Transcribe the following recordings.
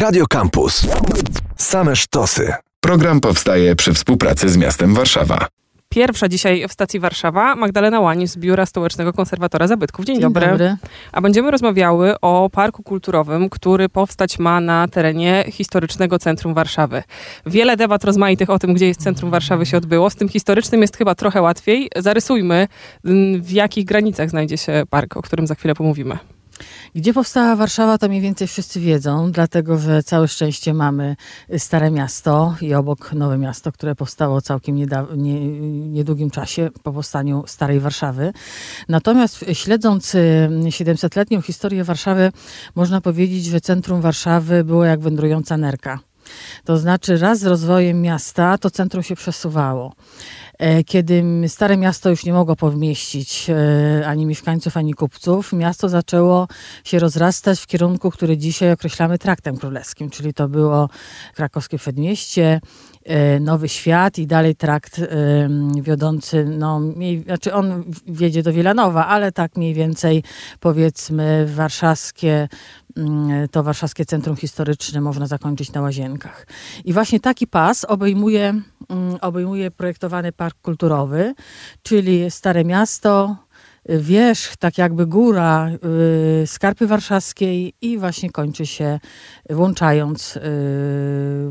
Radio Campus. Same sztosy. Program powstaje przy współpracy z miastem Warszawa. Pierwsza dzisiaj w stacji Warszawa Magdalena Łani z Biura Stołecznego Konserwatora Zabytków. Dzień, Dzień dobry. dobry. A będziemy rozmawiały o parku kulturowym, który powstać ma na terenie historycznego centrum Warszawy. Wiele debat rozmaitych o tym, gdzie jest centrum Warszawy się odbyło. Z tym historycznym jest chyba trochę łatwiej. Zarysujmy, w jakich granicach znajdzie się park, o którym za chwilę pomówimy. Gdzie powstała Warszawa, to mniej więcej wszyscy wiedzą, dlatego że całe szczęście mamy Stare Miasto i obok Nowe Miasto, które powstało całkiem nie, niedługim czasie po powstaniu Starej Warszawy. Natomiast śledząc y, 700-letnią historię Warszawy, można powiedzieć, że centrum Warszawy było jak wędrująca nerka. To znaczy raz z rozwojem miasta to centrum się przesuwało. E, Kiedy Stare Miasto już nie mogło pomieścić e, ani mieszkańców, ani kupców, miasto zaczęło się rozrastać w kierunku, który dzisiaj określamy traktem królewskim, czyli to było krakowskie przedmieście, e, Nowy Świat i dalej trakt wiodący, no, znaczy on wiedzie do Wielanowa, ale tak mniej więcej powiedzmy warszawskie, to warszawskie centrum historyczne można zakończyć na Łazienkach. I właśnie taki pas obejmuje, mm, obejmuje projektowany park kulturowy, czyli Stare Miasto, wierzch, tak jakby góra y, Skarpy Warszawskiej i właśnie kończy się włączając y,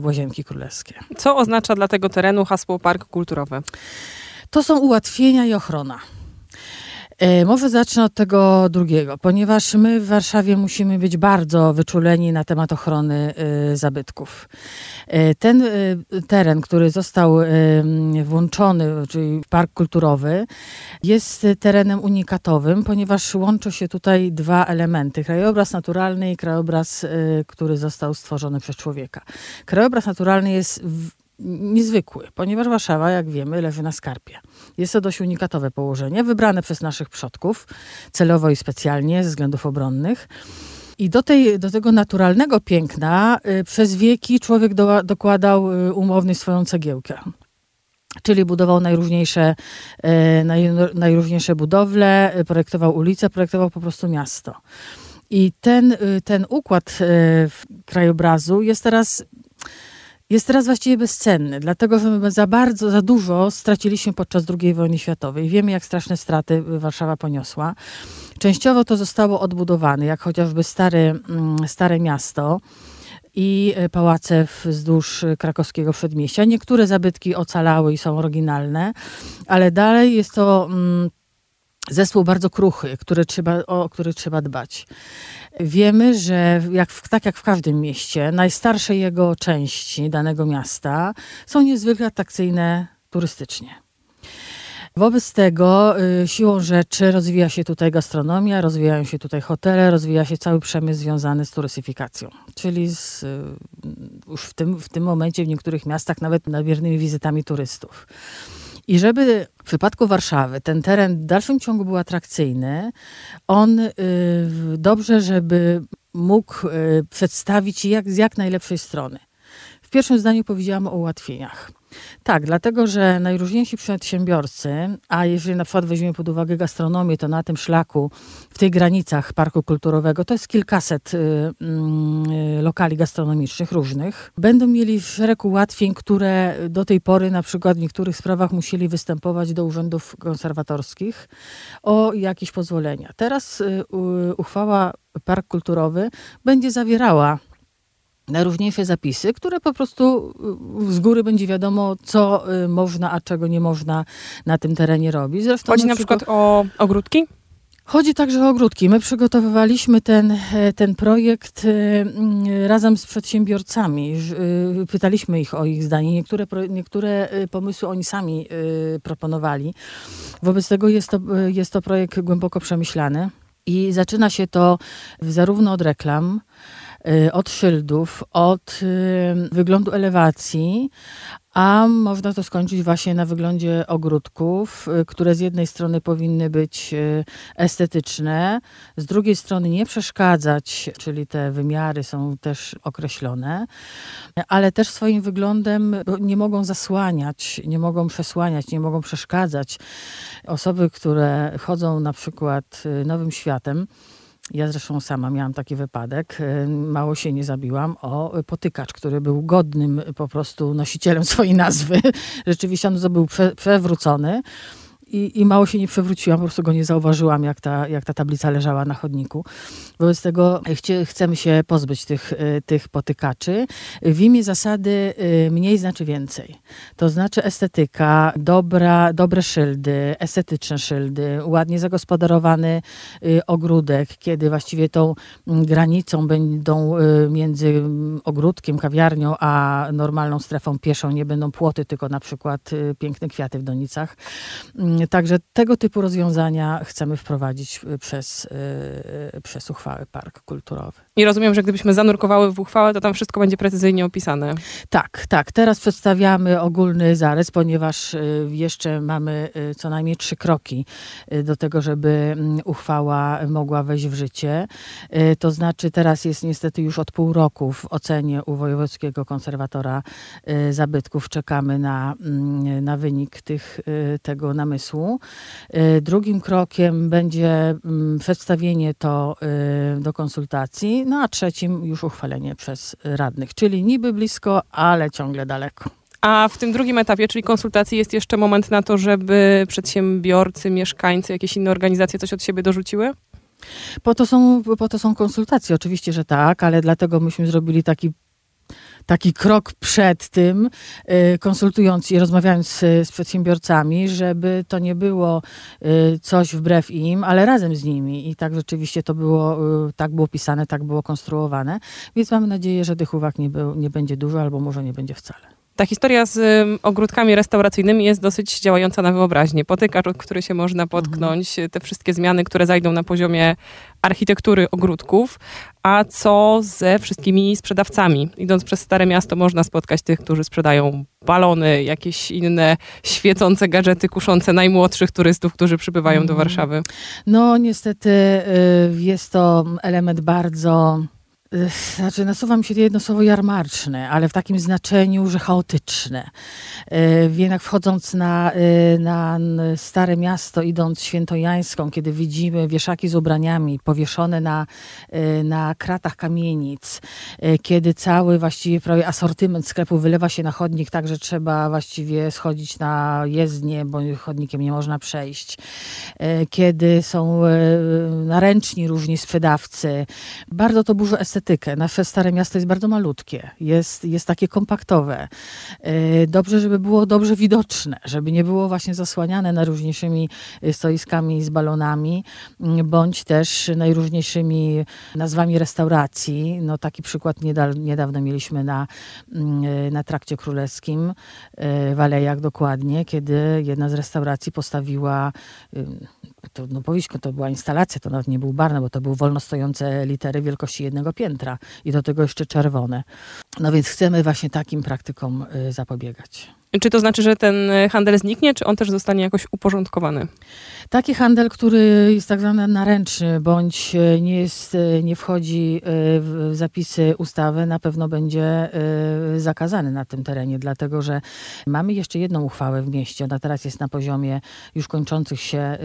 Łazienki Królewskie. Co oznacza dla tego terenu hasło park kulturowy? To są ułatwienia i ochrona. E, Może zacznę od tego drugiego, ponieważ my w Warszawie musimy być bardzo wyczuleni na temat ochrony e, zabytków. E, Ten teren, który został włączony, czyli park kulturowy, jest terenem unikatowym, ponieważ łączą się tutaj dwa elementy: krajobraz naturalny i krajobraz, który został stworzony przez człowieka. Krajobraz naturalny jest niezwykły, ponieważ Warszawa, jak wiemy, leży na skarpie. Jest to dość unikatowe położenie, wybrane przez naszych przodków, celowo i specjalnie, ze względów obronnych. I do, tej, do tego naturalnego piękna y, przez wieki człowiek do, dokładał y, umownie swoją cegiełkę. Czyli budował najróżniejsze, e, naj, najróżniejsze budowle, e, projektował ulice, projektował po prostu miasto. I ten, y, ten układ e, krajobrazu jest teraz jest teraz właściwie bezcenny, dlatego że my za bardzo, za dużo straciliśmy podczas II wojny światowej. Wiemy, jak straszne straty Warszawa poniosła. Częściowo to zostało odbudowane, jak chociażby stare, mm, stare miasto i e, pałace wzdłuż e, krakowskiego przedmieścia. Niektóre zabytki ocalały i są oryginalne, ale dalej jest to mm, zespół bardzo kruchy, który trzeba, o który trzeba dbać. Wiemy, że jak tak jak w każdym mieście, najstarsze jego części danego miasta są niezwykle atrakcyjne turystycznie. Wobec tego y, siłą rzeczy rozwija się tutaj gastronomia, rozwijają się tutaj hotele, rozwija się cały przemysł związany z turystyfikacją. Czyli z, y, już w tym, w tym momencie w niektórych miastach nawet nadmiernymi wizytami turystów. I żeby w przypadku Warszawy ten teren w dalszym ciągu był atrakcyjny, on y, dobrze, żeby mógł y, przedstawić jak, z jak najlepszej strony. W pierwszym zdaniu powiedziałam o ułatwieniach. Tak, dlatego że najróżniejsi przedsiębiorcy, a jeżeli na przykład weźmiemy pod uwagę gastronomię, to na tym szlaku, w tych granicach parku kulturowego, to jest kilkaset y, y, lokali gastronomicznych różnych, będą mieli szereg ułatwień, które do tej pory na przykład w niektórych sprawach musieli występować do urzędów konserwatorskich o jakieś pozwolenia. Teraz y, uchwała Park Kulturowy będzie zawierała najróżniejsze zapisy, które po prostu y, z góry będzie wiadomo, co y, można, a czego nie można na tym terenie robić. Zresztą Chodzi na przygo- przykład o ogródki? Chodzi także o ogródki. My przygotowywaliśmy ten, e, ten projekt e, mm, razem z przedsiębiorcami. Y, Pytaliśmy ich o ich zdanie. Niektóre, niektóre e, pomysły oni sami proponowali. Wobec tego jest to, jest to projekt głęboko przemyślany. I zaczyna się to zarówno od reklam, y, od szyldów, od y, wyglądu elewacji, a można to skończyć właśnie na wyglądzie ogródków, y, które z jednej strony powinny być y, estetyczne, z drugiej strony nie przeszkadzać, czyli te wymiary są też określone, ale też swoim wyglądem nie mogą zasłaniać, nie mogą przesłaniać, nie mogą przeszkadzać. Osoby, które chodzą na przykład y, nowym światem, Ja zresztą sama miałam taki wypadek. y, Mało się nie zabiłam o potykacz, który był godnym po prostu nosicielem swojej nazwy. Rzeczywiście on to był prze, przewrócony. I, I mało się nie przewróciłam, po prostu go nie zauważyłam, jak ta, jak ta tablica leżała na chodniku. Wobec tego chcie, chcemy się pozbyć tych, y, tych potykaczy. W imię zasady y, mniej znaczy więcej. To znaczy estetyka, dobra, dobre szyldy, estetyczne szyldy, ładnie zagospodarowany ogródek, kiedy właściwie tą mm, granicą będą między mm, ogródkiem, kawiarnią, a normalną strefą pieszą nie będą płoty, tylko na przykład piękne kwiaty w donicach. Także tego typu rozwiązania chcemy wprowadzić y, przez, y, przez uchwały Park Kulturowy. I rozumiem, że gdybyśmy zanurkowały w uchwałę, to tam wszystko będzie precyzyjnie opisane. Tak, tak. Teraz przedstawiamy ogólny zarys, ponieważ y, jeszcze mamy y, co najmniej trzy kroki y, do tego, żeby mm, uchwała mogła wejść w życie. Y, To znaczy teraz jest niestety już od pół roku w ocenie u Wojewódzkiego Konserwatora y, Zabytków. Czekamy na, mm, na wynik tych, y, tego namysłu. Y, Drugim krokiem będzie mm, przedstawienie to y, do konsultacji, no a trzecim już uchwalenie przez radnych, czyli niby blisko, ale ciągle daleko. A w tym drugim etapie, czyli konsultacji, jest jeszcze moment na to, żeby przedsiębiorcy, mieszkańcy, jakieś inne organizacje coś od siebie dorzuciły? Po to są, po to są konsultacje, oczywiście, że tak, ale dlatego myśmy zrobili taki taki krok przed tym, y, konsultując i rozmawiając z przedsiębiorcami, żeby to nie było y, coś wbrew im, ale razem z nimi. I tak rzeczywiście to było, y, tak było pisane, tak było konstruowane. Więc mamy nadzieję, że tych uwag nie, był, nie będzie dużo, albo może nie będzie wcale. Ta historia z ogródkami restauracyjnymi jest dosyć działająca na wyobraźnię. Potykacz, od który się można potknąć, te wszystkie zmiany, które zajdą na poziomie architektury ogródków, a co ze wszystkimi sprzedawcami. Idąc przez Stare Miasto można spotkać tych, którzy sprzedają balony, jakieś inne świecące gadżety kuszące najmłodszych turystów, którzy przybywają do Mhm. Warszawy. No, niestety y, jest to element bardzo. Znaczy, nasuwa mi się jedno słowo jarmarczne, ale w takim znaczeniu, że chaotyczne. Y, Jednak wchodząc na, y, na Stare Miasto, idąc Świętojańską, kiedy widzimy wieszaki z ubraniami powieszone na, y, na kratach kamienic, kiedy cały właściwie prawie asortyment sklepu wylewa się na chodnik, tak że trzeba właściwie schodzić na jezdnię, bo chodnikiem nie można przejść e, kiedy są e, naręczni różni sprzedawcy. Bardzo to burzy estetykę. Nasze Stare Miasto jest bardzo malutkie, jest, jest takie kompaktowe. E, Dobrze, żeby było dobrze widoczne, żeby nie było właśnie zasłaniane najróżniejszymi e, stoiskami z balonami, m, bądź też najróżniejszymi nazwami restauracji. No, taki przykład nieda- niedawno mieliśmy na, mm, e, na Trakcie Królewskim, w Alejach dokładnie, kiedy jedna z restauracji postawiła ym, to, no powieśćko to była instalacja, to nawet nie był bar, no bo to były wolno stojące litery wielkości jednego piętra i do tego jeszcze czerwone. No więc chcemy właśnie takim praktykom y, zapobiegać. Czy to znaczy, że ten y, handel zniknie, czy on też zostanie jakoś uporządkowany? Taki handel, który jest tak zwany naręczny, bądź e, nie, jest, nie wchodzi w zapisy ustawy, na pewno będzie zakazany na tym terenie, dlatego że mamy jeszcze jedną uchwałę w mieście. Ona teraz jest na poziomie już kończących się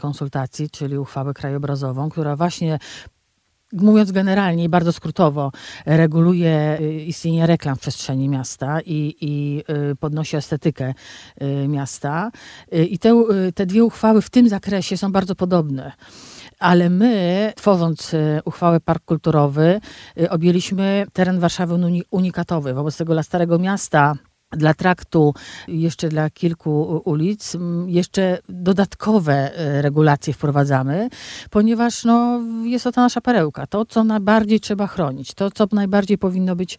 konsultacji, czyli uchwałę krajobrazową, która właśnie Mówiąc generalnie i bardzo skrótowo, reguluje y, istnienie reklam w przestrzeni miasta i, i y, podnosi estetykę y, miasta. I te, te dwie uchwały w tym zakresie są bardzo podobne. Ale my, tworząc uchwałę Park Kulturowy, objęliśmy teren Warszawy uni- unikatowy. Wobec tego dla Starego Miasta dla traktu, jeszcze dla kilku ulic, jeszcze dodatkowe e, regulacje wprowadzamy, ponieważ no, jest to ta nasza perełka. To, co najbardziej trzeba chronić, to, co najbardziej powinno być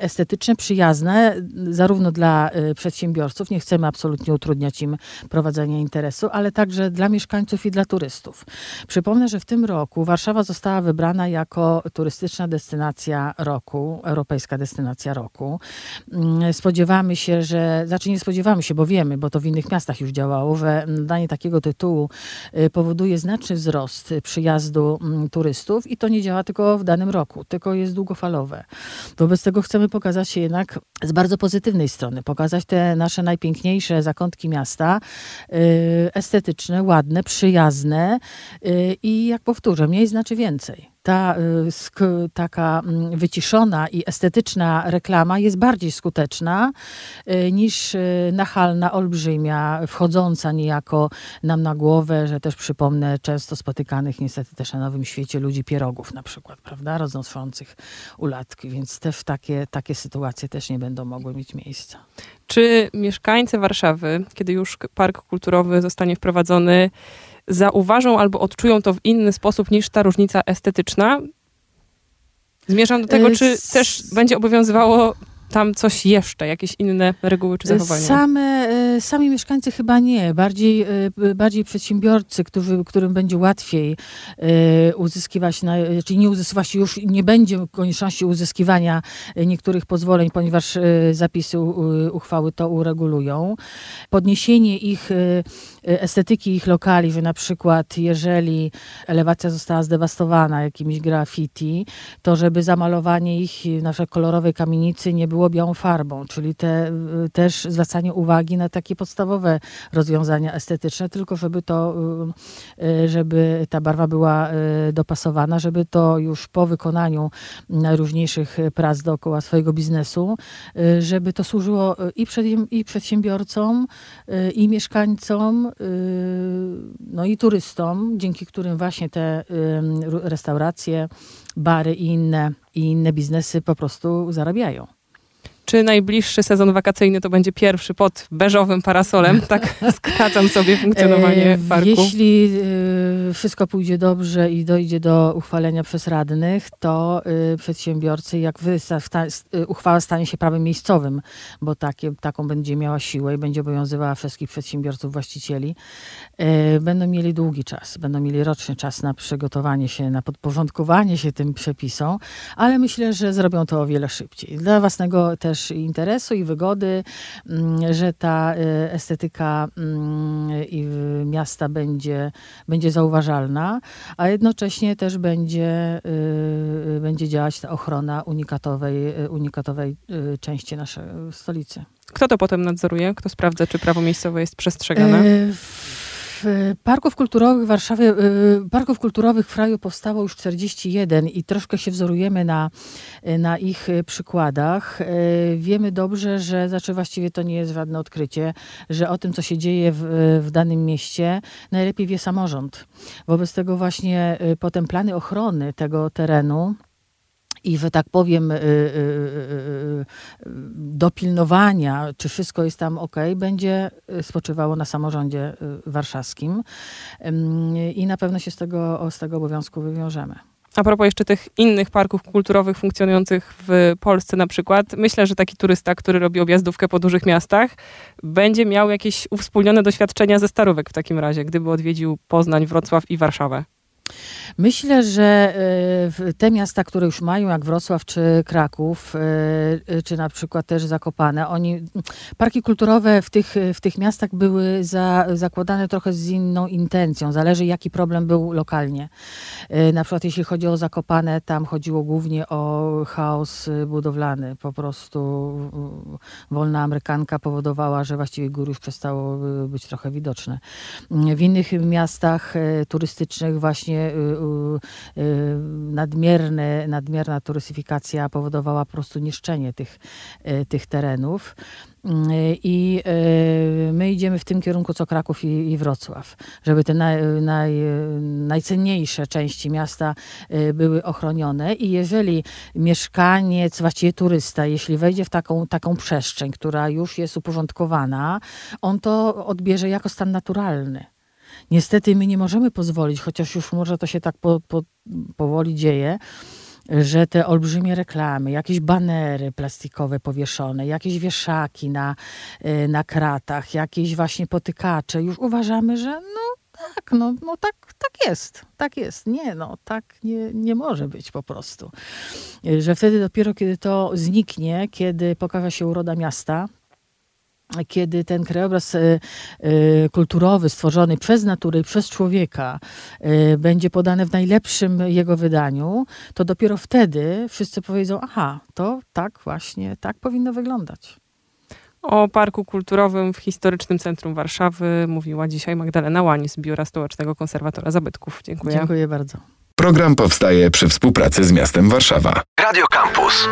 estetyczne, przyjazne, zarówno dla e, przedsiębiorców, nie chcemy absolutnie utrudniać im prowadzenia interesu, ale także dla mieszkańców i dla turystów. Przypomnę, że w tym roku Warszawa została wybrana jako turystyczna destynacja roku, europejska destynacja roku. Mm, spodziewamy się, że, znaczy nie spodziewamy się, bo wiemy, bo to w innych miastach już działało, że danie takiego tytułu y, powoduje znaczny wzrost przyjazdu mm, turystów i to nie działa tylko w danym roku, tylko jest długofalowe. Wobec tego chcemy pokazać się jednak z bardzo pozytywnej strony, pokazać te nasze najpiękniejsze zakątki miasta, y, estetyczne, ładne, przyjazne i jak powtórzę, mniej znaczy więcej ta y, taka mm, wyciszona i estetyczna reklama jest bardziej skuteczna y, niż y, nachalna, olbrzymia, wchodząca niejako nam na głowę, że też przypomnę często spotykanych niestety też na Nowym Świecie ludzi pierogów na przykład, prawda, roznoszących ulatki, więc też takie, takie sytuacje też nie będą mogły mieć miejsca. Czy mieszkańcy Warszawy, kiedy już park kulturowy zostanie wprowadzony, zauważą albo odczują to w inny sposób niż ta różnica estetyczna. Zmierzam do tego, czy też będzie obowiązywało tam coś jeszcze, jakieś inne reguły czy zachowania? Same, e, sami mieszkańcy chyba nie. Bardziej, e, bardziej przedsiębiorcy, którzy, którym będzie łatwiej e, uzyskiwać, czyli nie uzyskiwać, już nie będzie konieczności uzyskiwania niektórych pozwoleń, ponieważ zapisy uchwały to uregulują. Podniesienie ich estetyki ich lokali, że na przykład jeżeli elewacja została zdewastowana jakimś graffiti, to żeby zamalowanie ich na kolorowej kamienicy nie było białą farbą, czyli te, też zwracanie uwagi na takie podstawowe rozwiązania estetyczne, tylko żeby to, y, y, żeby ta barwa była y, dopasowana, żeby to już po wykonaniu najróżniejszych prac dookoła swojego biznesu, żeby to służyło i, przed, i przedsiębiorcom, i mieszkańcom, no i turystom, dzięki którym właśnie te restauracje, bary i inne, i inne biznesy po prostu zarabiają. Czy najbliższy sezon wakacyjny to będzie pierwszy pod beżowym parasolem? Tak skracam sobie funkcjonowanie parku. Jeśli y, wszystko pójdzie dobrze i dojdzie do uchwalenia przez radnych, to y, przedsiębiorcy, jak y, uchwała stanie się prawem miejscowym, bo takie, taką będzie miała siłę i będzie obowiązywała wszystkich przedsiębiorców, właścicieli, będą mieli długi czas, będą mieli roczny czas na przygotowanie się, na podporządkowanie się tym przepisom, ale myślę, że zrobią to o wiele szybciej. Dla własnego też też interesu i wygody, mm, że ta y, estetyka mm, miasta będzie, będzie zauważalna, a jednocześnie też będzie, y, będzie działać ta ochrona unikatowej, y, unikatowej części naszej stolicy. Kto to potem nadzoruje? Kto sprawdza, czy prawo miejscowe jest przestrzegane? E parków kulturowych w Warszawie, y, parków kulturowych w kraju powstało już 41 i troszkę się wzorujemy na, na ich przykładach. Y, wiemy dobrze, że znaczy właściwie to nie jest żadne odkrycie, że o tym, co się dzieje w, w danym mieście, najlepiej wie samorząd. Wobec tego właśnie y, potem plany ochrony tego terenu i, że tak powiem, y, y, y, dopilnowania, czy wszystko jest tam ok, będzie spoczywało na samorządzie warszawskim i na pewno się z tego, z tego obowiązku wywiążemy. A propos jeszcze tych innych parków kulturowych funkcjonujących w Polsce na przykład, myślę, że taki turysta, który robi objazdówkę po dużych miastach, będzie miał jakieś uwspólnione doświadczenia ze starówek w takim razie, gdyby odwiedził Poznań, Wrocław i Warszawę. Myślę, że e, te miasta, które już mają, jak Wrocław czy Kraków, e, e, czy na przykład też Zakopane, oni, parki kulturowe w tych, w tych miastach były za, zakładane trochę z inną intencją. Zależy, jaki problem był lokalnie. Na przykład jeśli chodzi o Zakopane, tam chodziło głównie o chaos budowlany. Po prostu wolna amerykanka powodowała, że właściwie góry już przestało być trochę widoczne. W innych miastach turystycznych właśnie nadmierne, nadmierna turystyfikacja powodowała po prostu niszczenie tych, y, tych terenów. I my idziemy w tym kierunku co Kraków i, i Wrocław, żeby te naj, naj, najcenniejsze części miasta były ochronione. I jeżeli mieszkaniec, właściwie turysta, jeśli wejdzie w taką, taką przestrzeń, która już jest uporządkowana, on to odbierze jako stan naturalny. Niestety my nie możemy pozwolić, chociaż już może to się tak po, po, powoli dzieje, że te olbrzymie reklamy, jakieś banery plastikowe powieszone, jakieś wieszaki na, y, na kratach, jakieś właśnie potykacze, już uważamy, że no tak, no, no tak, tak jest, tak jest. Nie, no tak nie, nie może być po prostu. Że wtedy dopiero, kiedy to zniknie, kiedy pokaże się uroda miasta, kiedy ten krajobraz y, y, kulturowy stworzony przez naturę i przez człowieka y, będzie podany w najlepszym jego wydaniu, to dopiero wtedy wszyscy powiedzą, aha, to tak właśnie, tak powinno wyglądać. O Parku Kulturowym w Historycznym Centrum Warszawy mówiła dzisiaj Magdalena Łań z Biura Stołecznego Konserwatora Zabytków. Dziękuję. Dziękuję bardzo. Program powstaje przy współpracy z miastem Warszawa. Radio Campus.